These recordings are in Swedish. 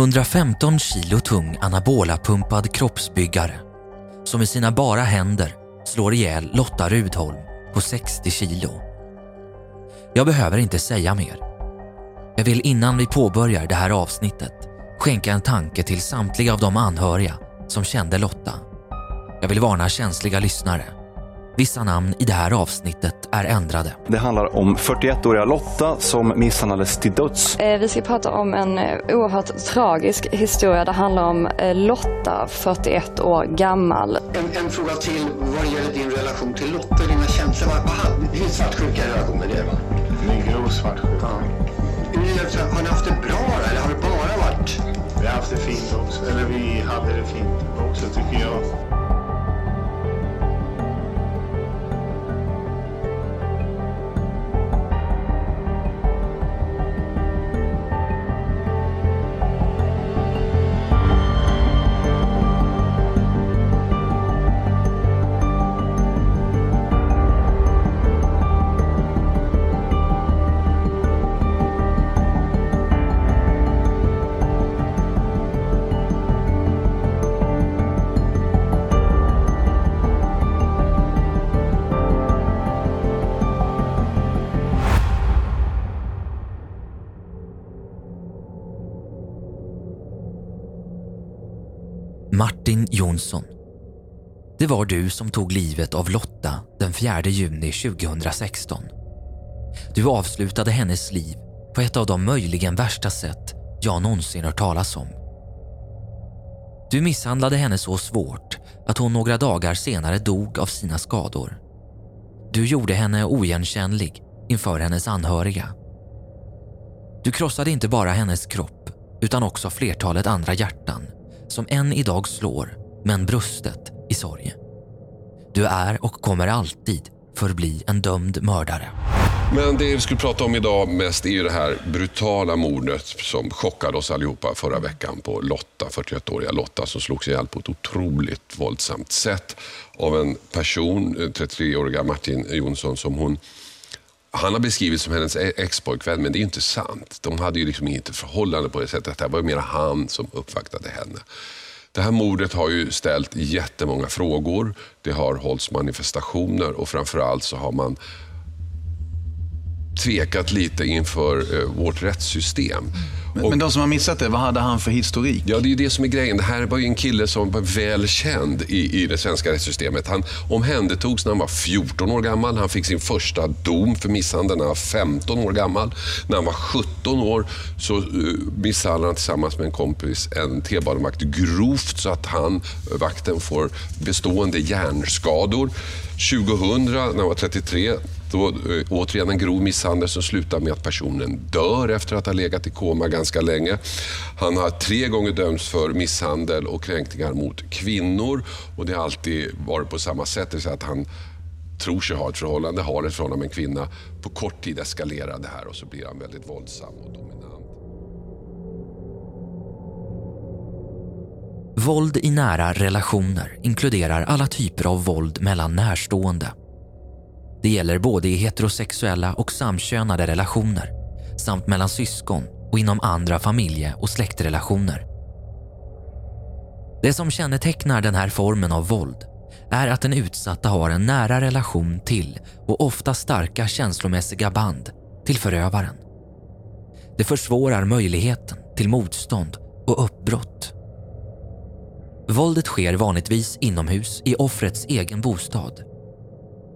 115 kilo tung anabolapumpad kroppsbyggare som med sina bara händer slår ihjäl Lotta Rudholm på 60 kilo. Jag behöver inte säga mer. Jag vill innan vi påbörjar det här avsnittet skänka en tanke till samtliga av de anhöriga som kände Lotta. Jag vill varna känsliga lyssnare Vissa namn i det här avsnittet är ändrade. Det handlar om 41-åriga Lotta som misshandlades till döds. Eh, vi ska prata om en eh, oerhört tragisk historia. Det handlar om eh, Lotta, 41 år gammal. En, en fråga till vad gäller din relation till Lotta, dina känslor. Hur svartsjuka relationer det va? Det är grov svartsjuka. Ja. Har ni haft det bra eller har det bara varit? Vi har haft det fint också. Eller vi hade det fint också tycker jag. Jonsson. Det var du som tog livet av Lotta den 4 juni 2016. Du avslutade hennes liv på ett av de möjligen värsta sätt jag någonsin hört talas om. Du misshandlade henne så svårt att hon några dagar senare dog av sina skador. Du gjorde henne oigenkännlig inför hennes anhöriga. Du krossade inte bara hennes kropp utan också flertalet andra hjärtan som än idag slår, men brustet i sorg. Du är och kommer alltid förbli en dömd mördare. Men det vi skulle prata om idag mest är ju det här brutala mordet som chockade oss allihopa förra veckan på Lotta, 41-åriga Lotta som slogs ihjäl på ett otroligt våldsamt sätt av en person, eh, 33-åriga Martin Jonsson, som hon han har beskrivits som hennes e- expojkvän, men det är inte sant. De hade ju liksom inget förhållande på det sättet. Det var mer han som uppvaktade henne. Det här mordet har ju ställt jättemånga frågor. Det har hållits manifestationer och framförallt så har man tvekat lite inför eh, vårt rättssystem. Men, men de som har missat det, vad hade han för historik? Ja, det är ju det som är grejen. Det här var ju en kille som var väl känd i, i det svenska rättssystemet. Han omhändertogs när han var 14 år gammal. Han fick sin första dom för misshandel när han var 15 år gammal. När han var 17 år så uh, misshandlade han tillsammans med en kompis en T-banevakt grovt så att han, vakten, får bestående hjärnskador. 2000, när han var 33, då, eh, återigen en grov misshandel som slutar med att personen dör efter att ha legat i koma ganska länge. Han har tre gånger dömts för misshandel och kränkningar mot kvinnor. Och Det har alltid varit på samma sätt, det vill säga att han tror sig ha ett förhållande, har ett förhållande med en kvinna. På kort tid eskalerar det här och så blir han väldigt våldsam och dominant. Våld i nära relationer inkluderar alla typer av våld mellan närstående. Det gäller både i heterosexuella och samkönade relationer samt mellan syskon och inom andra familje och släktrelationer. Det som kännetecknar den här formen av våld är att den utsatta har en nära relation till och ofta starka känslomässiga band till förövaren. Det försvårar möjligheten till motstånd och uppbrott. Våldet sker vanligtvis inomhus i offrets egen bostad.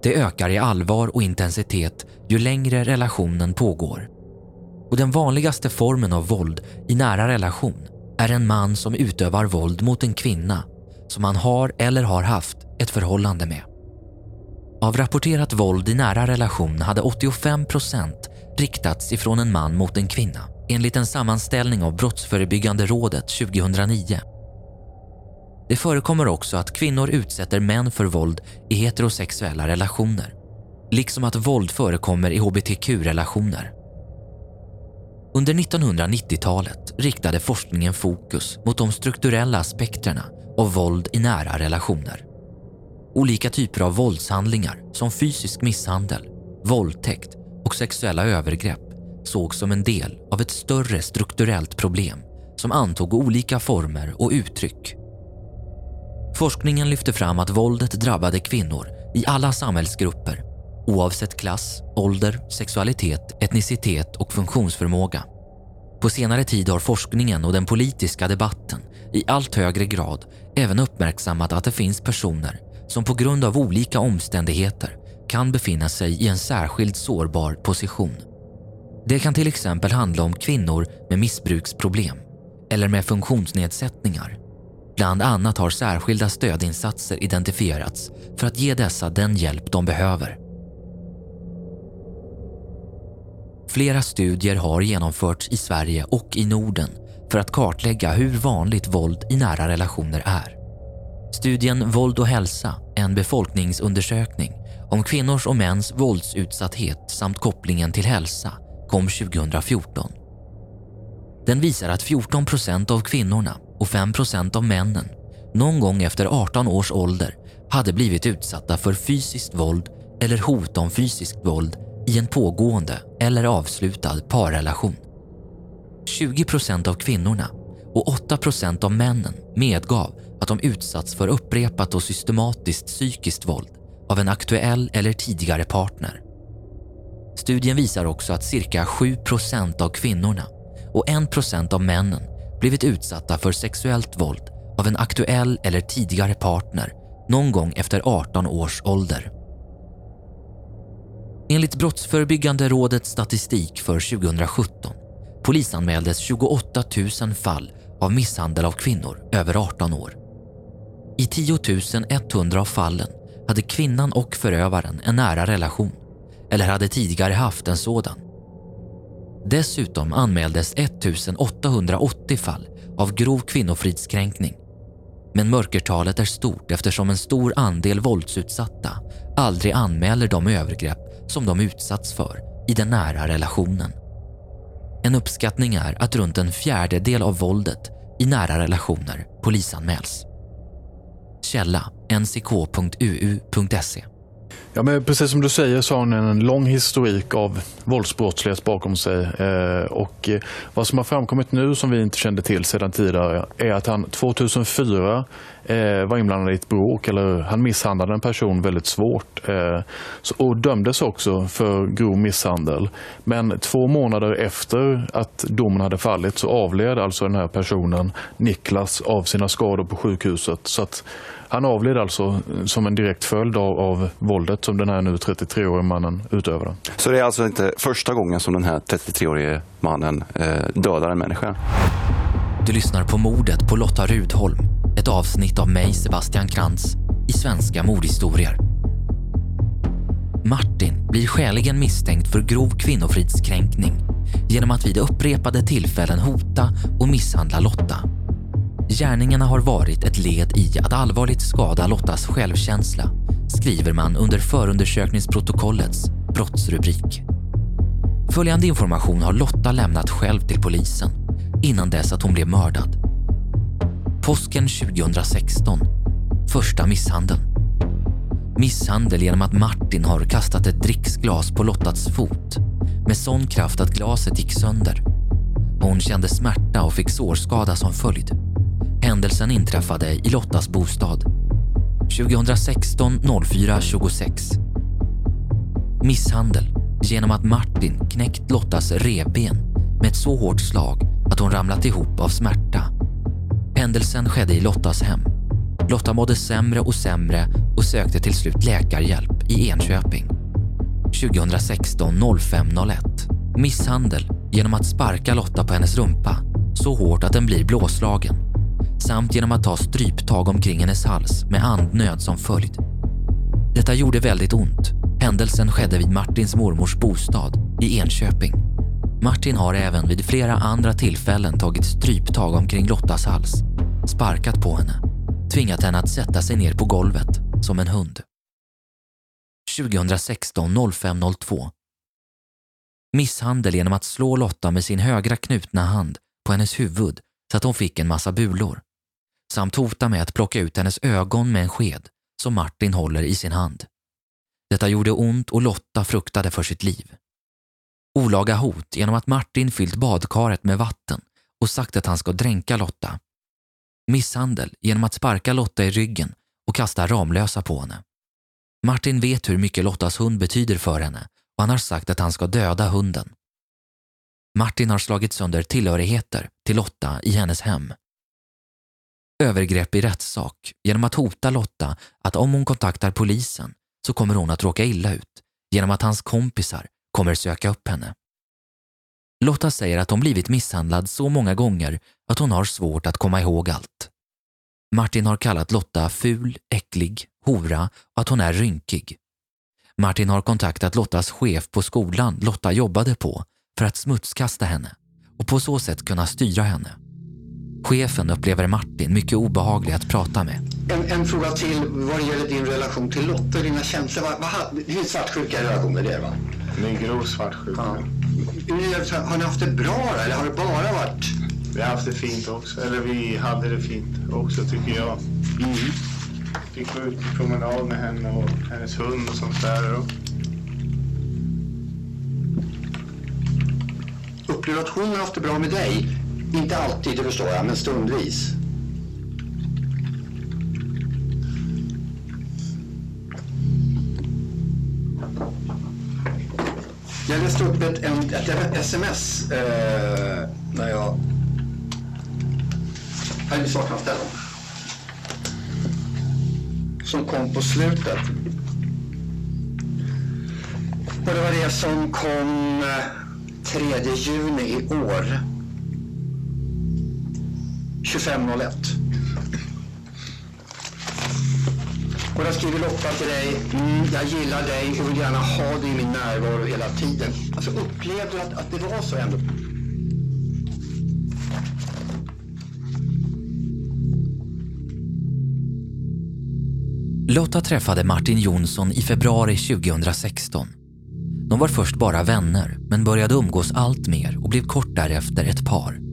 Det ökar i allvar och intensitet ju längre relationen pågår. Och den vanligaste formen av våld i nära relation är en man som utövar våld mot en kvinna som han har eller har haft ett förhållande med. Av rapporterat våld i nära relation hade 85 procent riktats ifrån en man mot en kvinna enligt en sammanställning av Brottsförebyggande rådet 2009. Det förekommer också att kvinnor utsätter män för våld i heterosexuella relationer, liksom att våld förekommer i hbtq-relationer. Under 1990-talet riktade forskningen fokus mot de strukturella aspekterna av våld i nära relationer. Olika typer av våldshandlingar som fysisk misshandel, våldtäkt och sexuella övergrepp sågs som en del av ett större strukturellt problem som antog olika former och uttryck. Forskningen lyfter fram att våldet drabbade kvinnor i alla samhällsgrupper oavsett klass, ålder, sexualitet, etnicitet och funktionsförmåga. På senare tid har forskningen och den politiska debatten i allt högre grad även uppmärksammat att det finns personer som på grund av olika omständigheter kan befinna sig i en särskilt sårbar position. Det kan till exempel handla om kvinnor med missbruksproblem eller med funktionsnedsättningar. Bland annat har särskilda stödinsatser identifierats för att ge dessa den hjälp de behöver. Flera studier har genomförts i Sverige och i Norden för att kartlägga hur vanligt våld i nära relationer är. Studien Våld och hälsa, en befolkningsundersökning om kvinnors och mäns våldsutsatthet samt kopplingen till hälsa kom 2014. Den visar att 14 procent av kvinnorna och 5 procent av männen någon gång efter 18 års ålder hade blivit utsatta för fysiskt våld eller hot om fysiskt våld i en pågående eller avslutad parrelation. 20 procent av kvinnorna och 8 procent av männen medgav att de utsatts för upprepat och systematiskt psykiskt våld av en aktuell eller tidigare partner. Studien visar också att cirka 7 procent av kvinnorna och 1 procent av männen blivit utsatta för sexuellt våld av en aktuell eller tidigare partner någon gång efter 18 års ålder. Enligt Brottsförebyggande rådets statistik för 2017 polisanmäldes 28 000 fall av misshandel av kvinnor över 18 år. I 10 100 av fallen hade kvinnan och förövaren en nära relation eller hade tidigare haft en sådan. Dessutom anmäldes 1880 fall av grov kvinnofridskränkning. Men mörkertalet är stort eftersom en stor andel våldsutsatta aldrig anmäler de övergrepp som de utsatts för i den nära relationen. En uppskattning är att runt en fjärdedel av våldet i nära relationer polisanmäls. Källa nck.uu.se Ja, men precis som du säger så har han en lång historik av våldsbrottslighet bakom sig. Eh, och eh, vad som har framkommit nu som vi inte kände till sedan tidigare är att han 2004 eh, var inblandad i ett bråk, eller han misshandlade en person väldigt svårt och dömdes också för grov misshandel. Men två månader efter att domen hade fallit så avled alltså den här personen, Niklas, av sina skador på sjukhuset. Så att han avled alltså som en direkt följd av, av våldet som den här nu 33-årige mannen utövade. Så det är alltså inte första gången som den här 33-årige mannen eh, dödar en människa? Du lyssnar på mordet på Lotta Rudholm, ett avsnitt av mig, Sebastian Krantz, i Svenska mordhistorier. Martin blir skäligen misstänkt för grov kvinnofridskränkning genom att vid upprepade tillfällen hota och misshandla Lotta Gärningarna har varit ett led i att allvarligt skada Lottas självkänsla, skriver man under förundersökningsprotokollets brottsrubrik. Följande information har Lotta lämnat själv till polisen innan dess att hon blev mördad. Påsken 2016. Första misshandeln. Misshandel genom att Martin har kastat ett dricksglas på Lottas fot med sån kraft att glaset gick sönder. Hon kände smärta och fick sårskada som följd. Händelsen inträffade i Lottas bostad 2016 04 26. Misshandel genom att Martin knäckt Lottas revben med ett så hårt slag att hon ramlat ihop av smärta. Händelsen skedde i Lottas hem. Lotta mådde sämre och sämre och sökte till slut läkarhjälp i Enköping. 2016 05 01. Misshandel genom att sparka Lotta på hennes rumpa så hårt att den blir blåslagen samt genom att ta stryptag omkring hennes hals med andnöd som följd. Detta gjorde väldigt ont. Händelsen skedde vid Martins mormors bostad i Enköping. Martin har även vid flera andra tillfällen tagit stryptag omkring Lottas hals, sparkat på henne, tvingat henne att sätta sig ner på golvet som en hund. 2016 0502 Misshandel genom att slå Lotta med sin högra knutna hand på hennes huvud så att hon fick en massa bulor samt hota med att plocka ut hennes ögon med en sked som Martin håller i sin hand. Detta gjorde ont och Lotta fruktade för sitt liv. Olaga hot genom att Martin fyllt badkaret med vatten och sagt att han ska dränka Lotta. Misshandel genom att sparka Lotta i ryggen och kasta Ramlösa på henne. Martin vet hur mycket Lottas hund betyder för henne och han har sagt att han ska döda hunden. Martin har slagit sönder tillhörigheter till Lotta i hennes hem. Övergrepp i rättssak genom att hota Lotta att om hon kontaktar polisen så kommer hon att råka illa ut genom att hans kompisar kommer söka upp henne. Lotta säger att hon blivit misshandlad så många gånger att hon har svårt att komma ihåg allt. Martin har kallat Lotta ful, äcklig, hora och att hon är rynkig. Martin har kontaktat Lottas chef på skolan Lotta jobbade på för att smutskasta henne och på så sätt kunna styra henne. Chefen upplever Martin mycket obehaglig att prata med. En, en fråga till vad det gäller din relation till Lotta och dina känslor. Vad, vad, hur svartsjuka relationer det är va? Det är grov svartsjuka. Ja. Har ni haft det bra då, eller har det bara varit... Vi har haft det fint också. Eller vi hade det fint också tycker jag. Fick gå ut på promenad med henne och hennes hund och sånt där. Och Upplever du att hon har haft det bra med dig? Inte alltid, det förstår jag, men stundvis. Jag läste upp ett, en, ett sms eh, när jag... Här är min sakframställan. Som kom på slutet. Och det var det som kom eh, 3 juni i år. 25.01. Och där skriver Lotta till dig, mm, jag gillar dig och vill gärna ha dig i min närvaro hela tiden. Alltså upplevde du att, att det var så ändå? Lotta träffade Martin Jonsson i februari 2016. De var först bara vänner men började umgås allt mer och blev kort därefter ett par.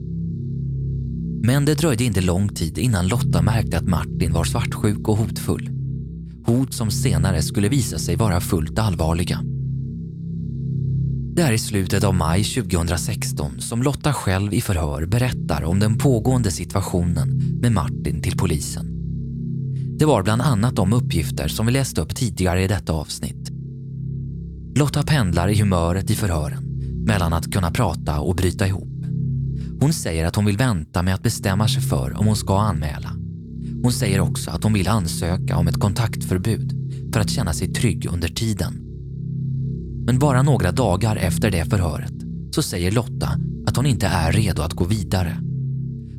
Men det dröjde inte lång tid innan Lotta märkte att Martin var svartsjuk och hotfull. Hot som senare skulle visa sig vara fullt allvarliga. Det är i slutet av maj 2016 som Lotta själv i förhör berättar om den pågående situationen med Martin till polisen. Det var bland annat de uppgifter som vi läste upp tidigare i detta avsnitt. Lotta pendlar i humöret i förhören mellan att kunna prata och bryta ihop. Hon säger att hon vill vänta med att bestämma sig för om hon ska anmäla. Hon säger också att hon vill ansöka om ett kontaktförbud för att känna sig trygg under tiden. Men bara några dagar efter det förhöret så säger Lotta att hon inte är redo att gå vidare.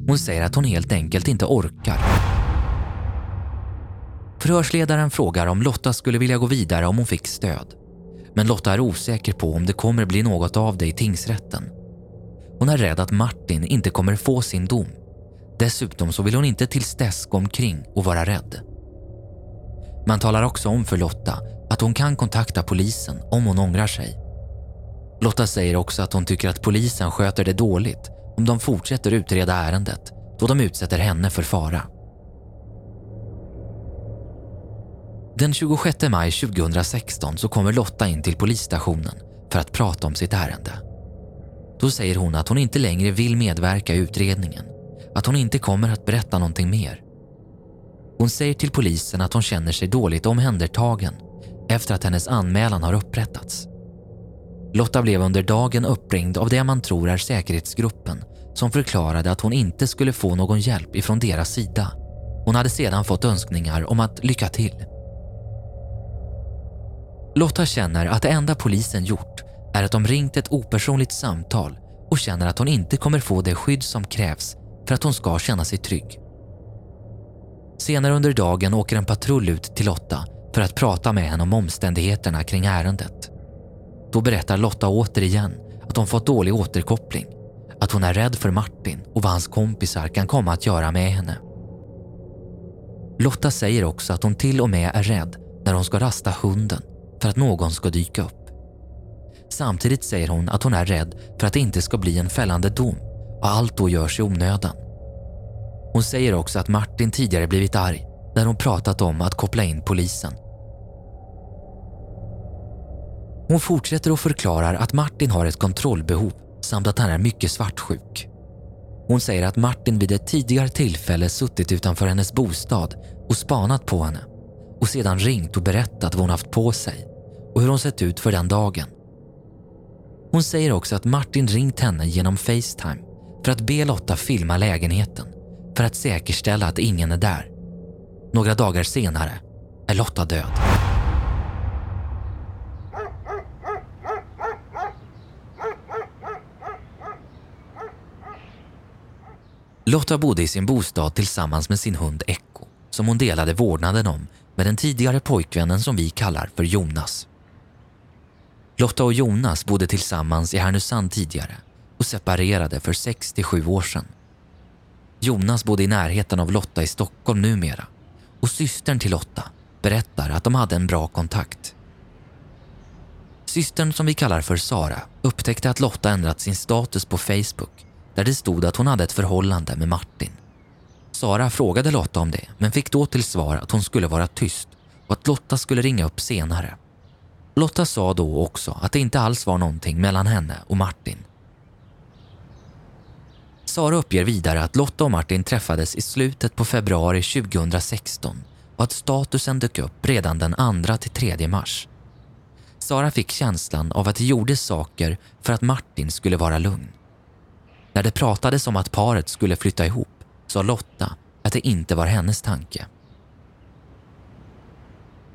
Hon säger att hon helt enkelt inte orkar. Förhörsledaren frågar om Lotta skulle vilja gå vidare om hon fick stöd. Men Lotta är osäker på om det kommer bli något av det i tingsrätten. Hon är rädd att Martin inte kommer få sin dom. Dessutom så vill hon inte tills dess gå omkring och vara rädd. Man talar också om för Lotta att hon kan kontakta polisen om hon ångrar sig. Lotta säger också att hon tycker att polisen sköter det dåligt om de fortsätter utreda ärendet då de utsätter henne för fara. Den 26 maj 2016 så kommer Lotta in till polisstationen för att prata om sitt ärende. Då säger hon att hon inte längre vill medverka i utredningen, att hon inte kommer att berätta någonting mer. Hon säger till polisen att hon känner sig dåligt omhändertagen efter att hennes anmälan har upprättats. Lotta blev under dagen uppringd av det man tror är säkerhetsgruppen som förklarade att hon inte skulle få någon hjälp ifrån deras sida. Hon hade sedan fått önskningar om att lycka till. Lotta känner att det enda polisen gjort är att de ringt ett opersonligt samtal och känner att hon inte kommer få det skydd som krävs för att hon ska känna sig trygg. Senare under dagen åker en patrull ut till Lotta för att prata med henne om omständigheterna kring ärendet. Då berättar Lotta återigen att hon fått dålig återkoppling, att hon är rädd för Martin och vad hans kompisar kan komma att göra med henne. Lotta säger också att hon till och med är rädd när hon ska rasta hunden för att någon ska dyka upp. Samtidigt säger hon att hon är rädd för att det inte ska bli en fällande dom och allt då görs i onödan. Hon säger också att Martin tidigare blivit arg när hon pratat om att koppla in polisen. Hon fortsätter och förklarar att Martin har ett kontrollbehov samt att han är mycket svartsjuk. Hon säger att Martin vid ett tidigare tillfälle suttit utanför hennes bostad och spanat på henne och sedan ringt och berättat vad hon haft på sig och hur hon sett ut för den dagen. Hon säger också att Martin ringt henne genom Facetime för att be Lotta filma lägenheten för att säkerställa att ingen är där. Några dagar senare är Lotta död. Lotta bodde i sin bostad tillsammans med sin hund Echo som hon delade vårdnaden om med den tidigare pojkvännen som vi kallar för Jonas. Lotta och Jonas bodde tillsammans i Härnösand tidigare och separerade för 6-7 år sedan. Jonas bodde i närheten av Lotta i Stockholm numera och systern till Lotta berättar att de hade en bra kontakt. Systern som vi kallar för Sara upptäckte att Lotta ändrat sin status på Facebook där det stod att hon hade ett förhållande med Martin. Sara frågade Lotta om det men fick då till svar att hon skulle vara tyst och att Lotta skulle ringa upp senare. Lotta sa då också att det inte alls var någonting mellan henne och Martin. Sara uppger vidare att Lotta och Martin träffades i slutet på februari 2016 och att statusen dök upp redan den 2-3 mars. Sara fick känslan av att det gjordes saker för att Martin skulle vara lugn. När det pratades om att paret skulle flytta ihop sa Lotta att det inte var hennes tanke.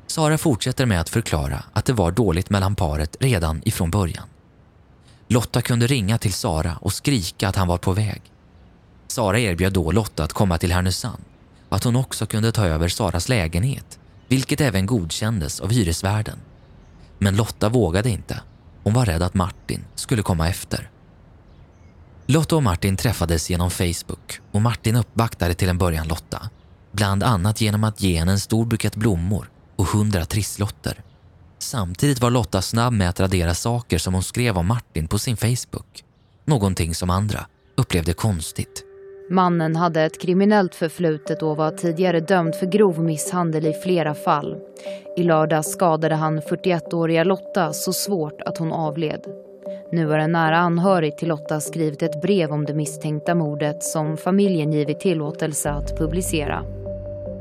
Sara fortsätter med att förklara att det var dåligt mellan paret redan ifrån början. Lotta kunde ringa till Sara och skrika att han var på väg. Sara erbjöd då Lotta att komma till Härnösand och att hon också kunde ta över Saras lägenhet, vilket även godkändes av hyresvärden. Men Lotta vågade inte. Hon var rädd att Martin skulle komma efter. Lotta och Martin träffades genom Facebook och Martin uppvaktade till en början Lotta. Bland annat genom att ge henne en stor bukett blommor och hundra trisslotter. Samtidigt var Lotta snabb med att radera saker som hon skrev om Martin på sin Facebook. Någonting som andra upplevde konstigt. Mannen hade ett kriminellt förflutet och var tidigare dömd för grov misshandel i flera fall. I lördag skadade han 41-åriga Lotta så svårt att hon avled. Nu har en nära anhörig till Lotta skrivit ett brev om det misstänkta mordet som familjen givit tillåtelse att publicera.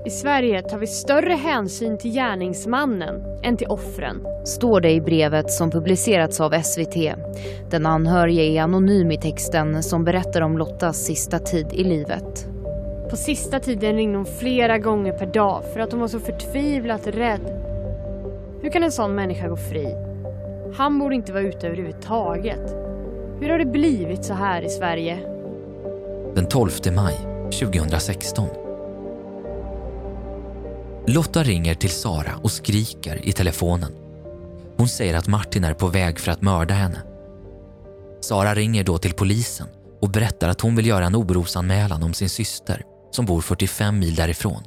I Sverige tar vi större hänsyn till gärningsmannen än till offren. Står det i brevet som publicerats av SVT. Den anhörige är anonym i texten som berättar om Lottas sista tid i livet. På sista tiden ringde hon flera gånger per dag för att hon var så förtvivlat rädd. Hur kan en sån människa gå fri? Han borde inte vara ute överhuvudtaget. Hur har det blivit så här i Sverige? Den 12 maj 2016 Lotta ringer till Sara och skriker i telefonen. Hon säger att Martin är på väg för att mörda henne. Sara ringer då till polisen och berättar att hon vill göra en orosanmälan om sin syster som bor 45 mil därifrån.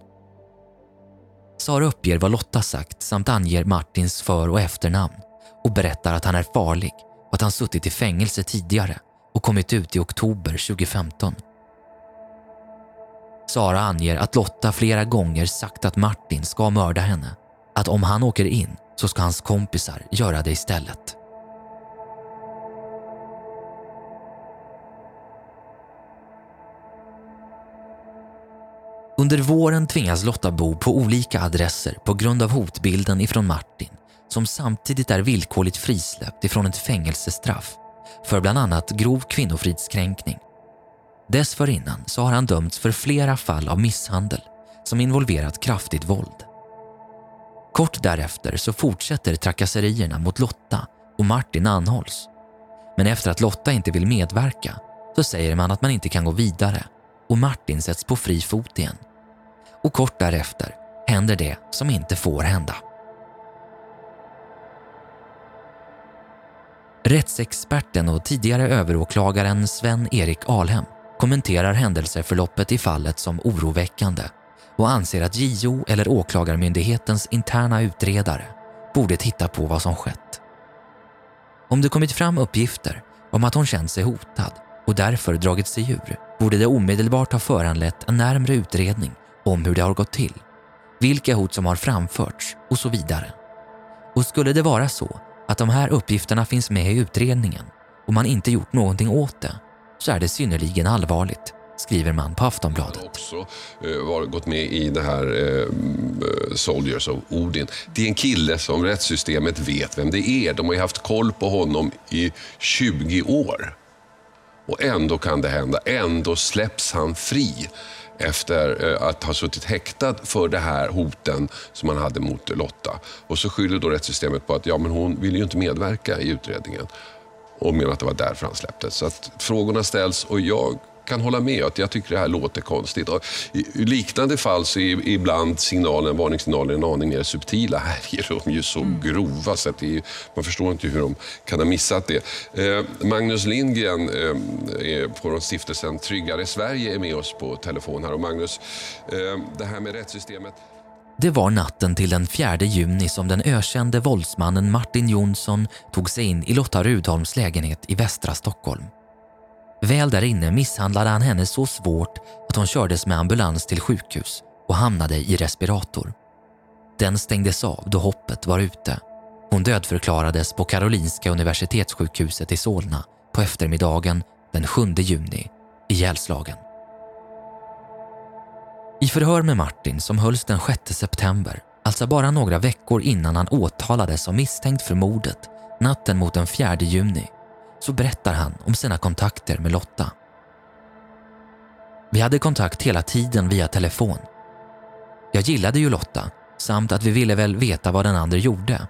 Sara uppger vad Lotta sagt samt anger Martins för och efternamn och berättar att han är farlig och att han suttit i fängelse tidigare och kommit ut i oktober 2015. Sara anger att Lotta flera gånger sagt att Martin ska mörda henne. Att om han åker in så ska hans kompisar göra det istället. Under våren tvingas Lotta bo på olika adresser på grund av hotbilden ifrån Martin som samtidigt är villkorligt frisläppt ifrån ett fängelsestraff för bland annat grov kvinnofridskränkning Dessförinnan så har han dömts för flera fall av misshandel som involverat kraftigt våld. Kort därefter så fortsätter trakasserierna mot Lotta och Martin anhålls. Men efter att Lotta inte vill medverka så säger man att man inte kan gå vidare och Martin sätts på fri fot igen. Och kort därefter händer det som inte får hända. Rättsexperten och tidigare överåklagaren Sven-Erik Alhem kommenterar händelseförloppet i fallet som oroväckande och anser att JO eller Åklagarmyndighetens interna utredare borde titta på vad som skett. Om det kommit fram uppgifter om att hon känt sig hotad och därför dragit sig ur borde det omedelbart ha föranlett en närmre utredning om hur det har gått till, vilka hot som har framförts och så vidare. Och skulle det vara så att de här uppgifterna finns med i utredningen och man inte gjort någonting åt det så är det synnerligen allvarligt skriver man på Aftonbladet. också eh, var, gått med i det här eh, eh, Soldiers of Odin. Det är en kille som rättssystemet vet vem det är. De har ju haft koll på honom i 20 år. Och ändå kan det hända. Ändå släpps han fri efter eh, att ha suttit häktad för det här hoten som han hade mot Lotta. Och så skyller då rättssystemet på att ja, men hon ville ju inte medverka i utredningen och menar att det var därför han släpptes. Så att frågorna ställs och jag kan hålla med att jag tycker det här låter konstigt. Och I liknande fall så är ibland signalen, varningssignaler en aning mer subtila. Här är de ju så mm. grova så att är, man förstår inte hur de kan ha missat det. Eh, Magnus Lindgren eh, stiftelsen Tryggare Sverige är med oss på telefon här. Och Magnus, eh, det här med rättssystemet. Det var natten till den 4 juni som den ökände våldsmannen Martin Jonsson tog sig in i Lotta Rudholms lägenhet i västra Stockholm. Väl där inne misshandlade han henne så svårt att hon kördes med ambulans till sjukhus och hamnade i respirator. Den stängdes av då hoppet var ute. Hon dödförklarades på Karolinska universitetssjukhuset i Solna på eftermiddagen den 7 juni, ihjälslagen. I förhör med Martin som hölls den 6 september, alltså bara några veckor innan han åtalades som misstänkt för mordet natten mot den 4 juni, så berättar han om sina kontakter med Lotta. Vi hade kontakt hela tiden via telefon. Jag gillade ju Lotta samt att vi ville väl veta vad den andra gjorde.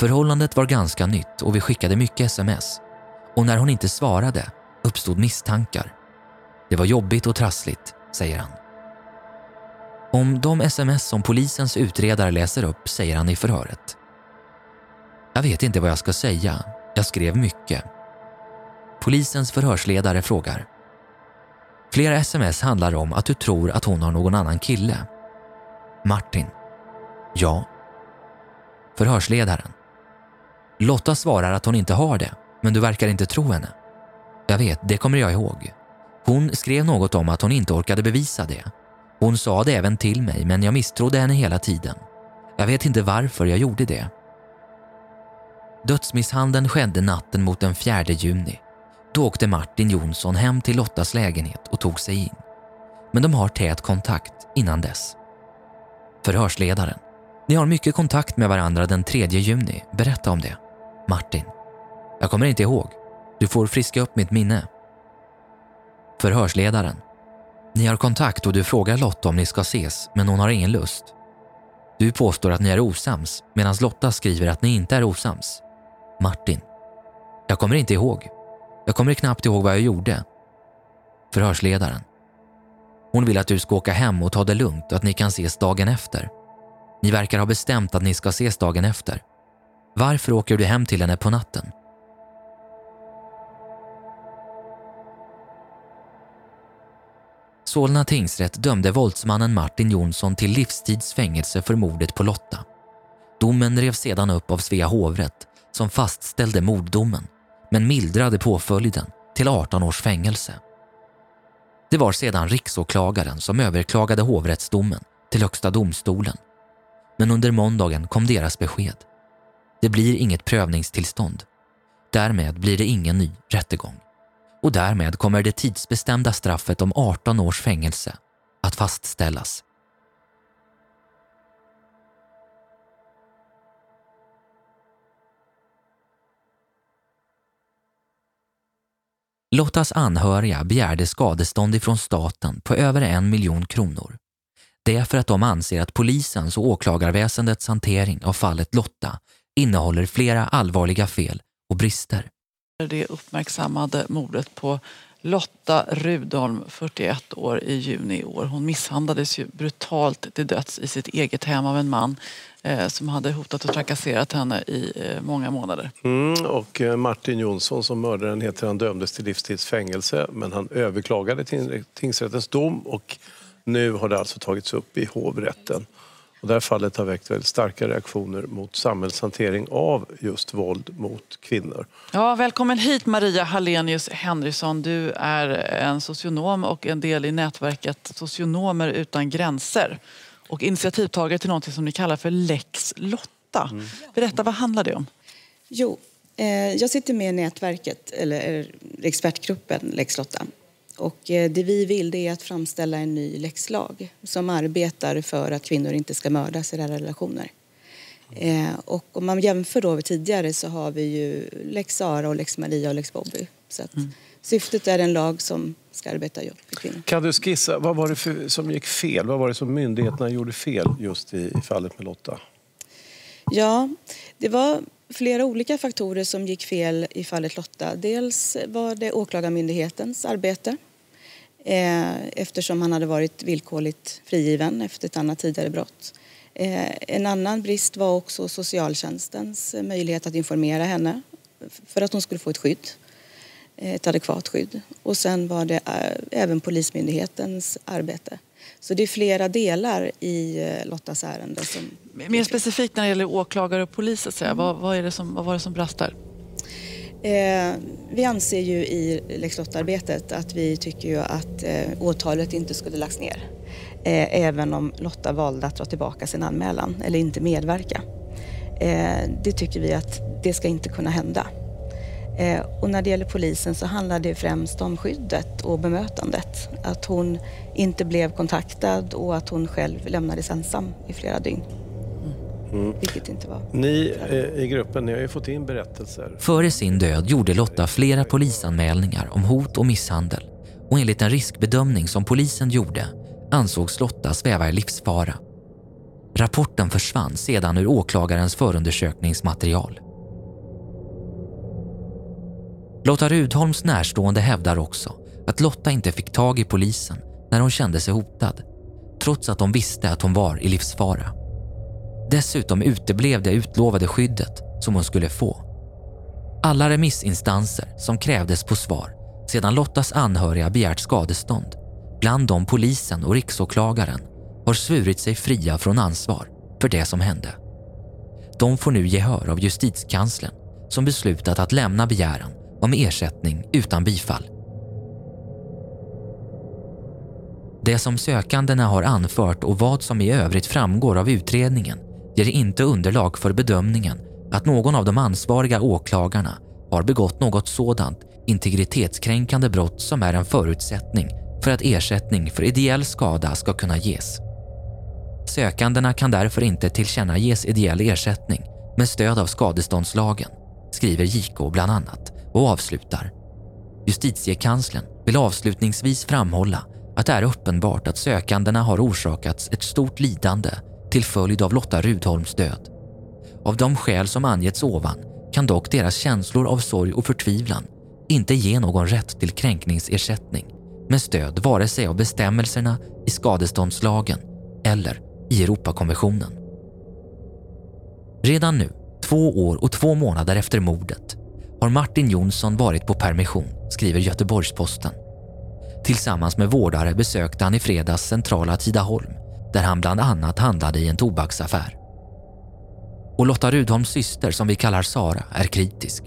Förhållandet var ganska nytt och vi skickade mycket sms. Och när hon inte svarade uppstod misstankar. Det var jobbigt och trassligt, säger han. Om de sms som polisens utredare läser upp säger han i förhöret. Jag vet inte vad jag ska säga. Jag skrev mycket. Polisens förhörsledare frågar. Flera sms handlar om att du tror att hon har någon annan kille. Martin. Ja. Förhörsledaren. Lotta svarar att hon inte har det, men du verkar inte tro henne. Jag vet, det kommer jag ihåg. Hon skrev något om att hon inte orkade bevisa det hon sa det även till mig, men jag misstrodde henne hela tiden. Jag vet inte varför jag gjorde det. Dödsmisshandeln skedde natten mot den 4 juni. Då åkte Martin Jonsson hem till Lottas lägenhet och tog sig in. Men de har tät kontakt innan dess. Förhörsledaren. Ni har mycket kontakt med varandra den 3 juni. Berätta om det. Martin. Jag kommer inte ihåg. Du får friska upp mitt minne. Förhörsledaren. Ni har kontakt och du frågar Lotta om ni ska ses, men hon har ingen lust. Du påstår att ni är osams, medan Lotta skriver att ni inte är osams. Martin. Jag kommer inte ihåg. Jag kommer knappt ihåg vad jag gjorde. Förhörsledaren. Hon vill att du ska åka hem och ta det lugnt och att ni kan ses dagen efter. Ni verkar ha bestämt att ni ska ses dagen efter. Varför åker du hem till henne på natten? Solna tingsrätt dömde våldsmannen Martin Jonsson till livstidsfängelse för mordet på Lotta. Domen revs sedan upp av Svea hovrätt som fastställde morddomen men mildrade påföljden till 18 års fängelse. Det var sedan riksåklagaren som överklagade hovrättsdomen till Högsta domstolen. Men under måndagen kom deras besked. Det blir inget prövningstillstånd. Därmed blir det ingen ny rättegång och därmed kommer det tidsbestämda straffet om 18 års fängelse att fastställas. Lottas anhöriga begärde skadestånd ifrån staten på över en miljon kronor. Det är för att de anser att polisens och åklagarväsendets hantering av fallet Lotta innehåller flera allvarliga fel och brister det uppmärksammade mordet på Lotta Rudholm, 41 år, i juni i år. Hon misshandlades ju brutalt till döds i sitt eget hem av en man eh, som hade hotat och trakasserat henne i eh, många månader. Mm, och eh, Martin Jonsson som mördaren heter, han dömdes till livstidsfängelse men han överklagade tingsrättens dom och nu har det alltså tagits upp i hovrätten. Och det här fallet har väckt väldigt starka reaktioner mot samhällshantering av just våld mot kvinnor. Ja, välkommen hit Maria Hallenius Henrysson. Du är en socionom och en del i nätverket Socionomer utan gränser och initiativtagare till något som ni kallar för Lex Lotta. Mm. Berätta, vad handlar det om? Jo, eh, jag sitter med i nätverket, eller expertgruppen Lex Lotta. Och eh, det vi vill det är att framställa en ny läxlag som arbetar för att kvinnor inte ska mördas i nära relationer. Eh, och om man jämför då med tidigare så har vi ju lex Sara och lex Maria och lex Bobby. Så mm. Syftet är en lag som ska arbeta för kvinnor. Kan du skissa, vad var det för, som gick fel? Vad var det som myndigheterna gjorde fel just i, i fallet med Lotta? Ja, det var flera olika faktorer som gick fel i fallet Lotta. Dels var det Åklagarmyndighetens arbete eh, eftersom han hade varit villkorligt frigiven efter ett annat tidigare brott. Eh, en annan brist var också socialtjänstens möjlighet att informera henne för att hon skulle få ett skydd, ett adekvat skydd. Och sen var det eh, även Polismyndighetens arbete. Så det är flera delar i eh, Lottas ärende. Som Mer specifikt när det gäller åklagare och polis, att säga. Mm. Vad, vad, är det som, vad var det som brast där? Eh, vi anser ju i Lex Lotta-arbetet att vi tycker ju att eh, åtalet inte skulle lagts ner. Eh, även om Lotta valde att dra tillbaka sin anmälan eller inte medverka. Eh, det tycker vi att det ska inte kunna hända. Eh, och när det gäller polisen så handlar det främst om skyddet och bemötandet. Att hon inte blev kontaktad och att hon själv lämnades ensam i flera dygn. Mm. Vilket inte var. Ni eh, i gruppen, ni har ju fått in berättelser. Före sin död gjorde Lotta flera polisanmälningar om hot och misshandel. Och enligt en riskbedömning som polisen gjorde ansågs Lotta sväva i livsfara. Rapporten försvann sedan ur åklagarens förundersökningsmaterial. Lotta Rudholms närstående hävdar också att Lotta inte fick tag i polisen när hon kände sig hotad, trots att de visste att hon var i livsfara. Dessutom uteblev det utlovade skyddet som hon skulle få. Alla remissinstanser som krävdes på svar sedan Lottas anhöriga begärt skadestånd, bland dem polisen och riksåklagaren, har svurit sig fria från ansvar för det som hände. De får nu gehör av justitiekanslern som beslutat att lämna begäran om ersättning utan bifall. Det som sökandena har anfört och vad som i övrigt framgår av utredningen ger inte underlag för bedömningen att någon av de ansvariga åklagarna har begått något sådant integritetskränkande brott som är en förutsättning för att ersättning för ideell skada ska kunna ges. Sökandena kan därför inte tillkännages ideell ersättning med stöd av skadeståndslagen, skriver JK bland annat och avslutar. Justitiekanslern vill avslutningsvis framhålla att det är uppenbart att sökandena har orsakats ett stort lidande till följd av Lotta Rudholms död. Av de skäl som angetts ovan kan dock deras känslor av sorg och förtvivlan inte ge någon rätt till kränkningsersättning med stöd vare sig av bestämmelserna i skadeståndslagen eller i Europakonventionen. Redan nu, två år och två månader efter mordet, har Martin Jonsson varit på permission, skriver Göteborgs-Posten. Tillsammans med vårdare besökte han i fredags centrala Tidaholm där han bland annat handlade i en tobaksaffär. Och Lotta Rudholms syster, som vi kallar Sara, är kritisk.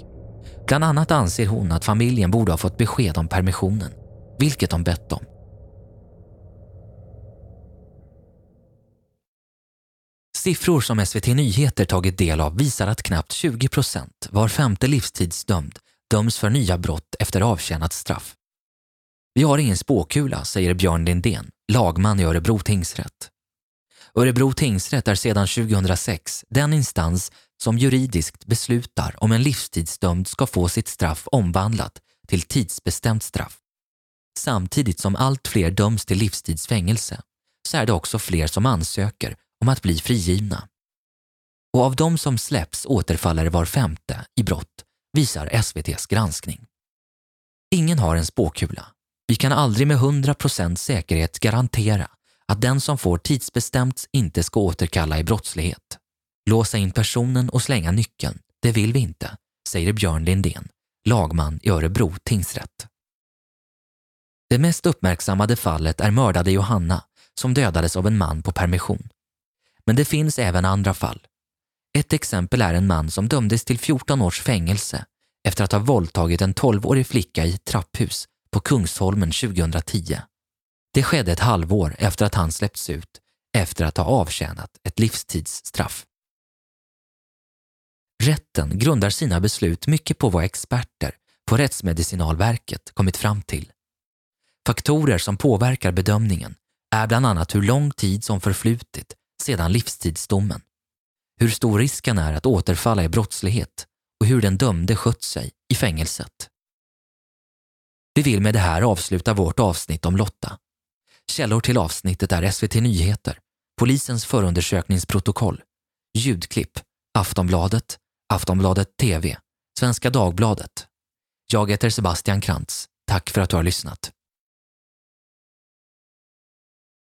Bland annat anser hon att familjen borde ha fått besked om permissionen, vilket de bett om. Siffror som SVT Nyheter tagit del av visar att knappt 20 procent, var femte livstidsdömd, döms för nya brott efter avtjänat straff. Vi har ingen spåkula, säger Björn Lindén, lagman i Örebro tingsrätt. Örebro tingsrätt är sedan 2006 den instans som juridiskt beslutar om en livstidsdömd ska få sitt straff omvandlat till tidsbestämt straff. Samtidigt som allt fler döms till livstidsfängelse så är det också fler som ansöker om att bli frigivna. Och av de som släpps återfaller var femte i brott, visar SVTs granskning. Ingen har en spåkula. Vi kan aldrig med 100% säkerhet garantera att den som får tidsbestämt inte ska återkalla i brottslighet. Låsa in personen och slänga nyckeln, det vill vi inte, säger Björn Lindén, lagman i Örebro tingsrätt. Det mest uppmärksammade fallet är mördade Johanna som dödades av en man på permission. Men det finns även andra fall. Ett exempel är en man som dömdes till 14 års fängelse efter att ha våldtagit en 12-årig flicka i ett trapphus på Kungsholmen 2010. Det skedde ett halvår efter att han släppts ut efter att ha avtjänat ett livstidsstraff. Rätten grundar sina beslut mycket på vad experter på Rättsmedicinalverket kommit fram till. Faktorer som påverkar bedömningen är bland annat hur lång tid som förflutit sedan livstidsdomen, hur stor risken är att återfalla i brottslighet och hur den dömde skött sig i fängelset. Vi vill med det här avsluta vårt avsnitt om Lotta. Källor till avsnittet är SVT Nyheter, Polisens förundersökningsprotokoll, ljudklipp, Aftonbladet, Aftonbladet TV, Svenska Dagbladet. Jag heter Sebastian Krantz. Tack för att du har lyssnat.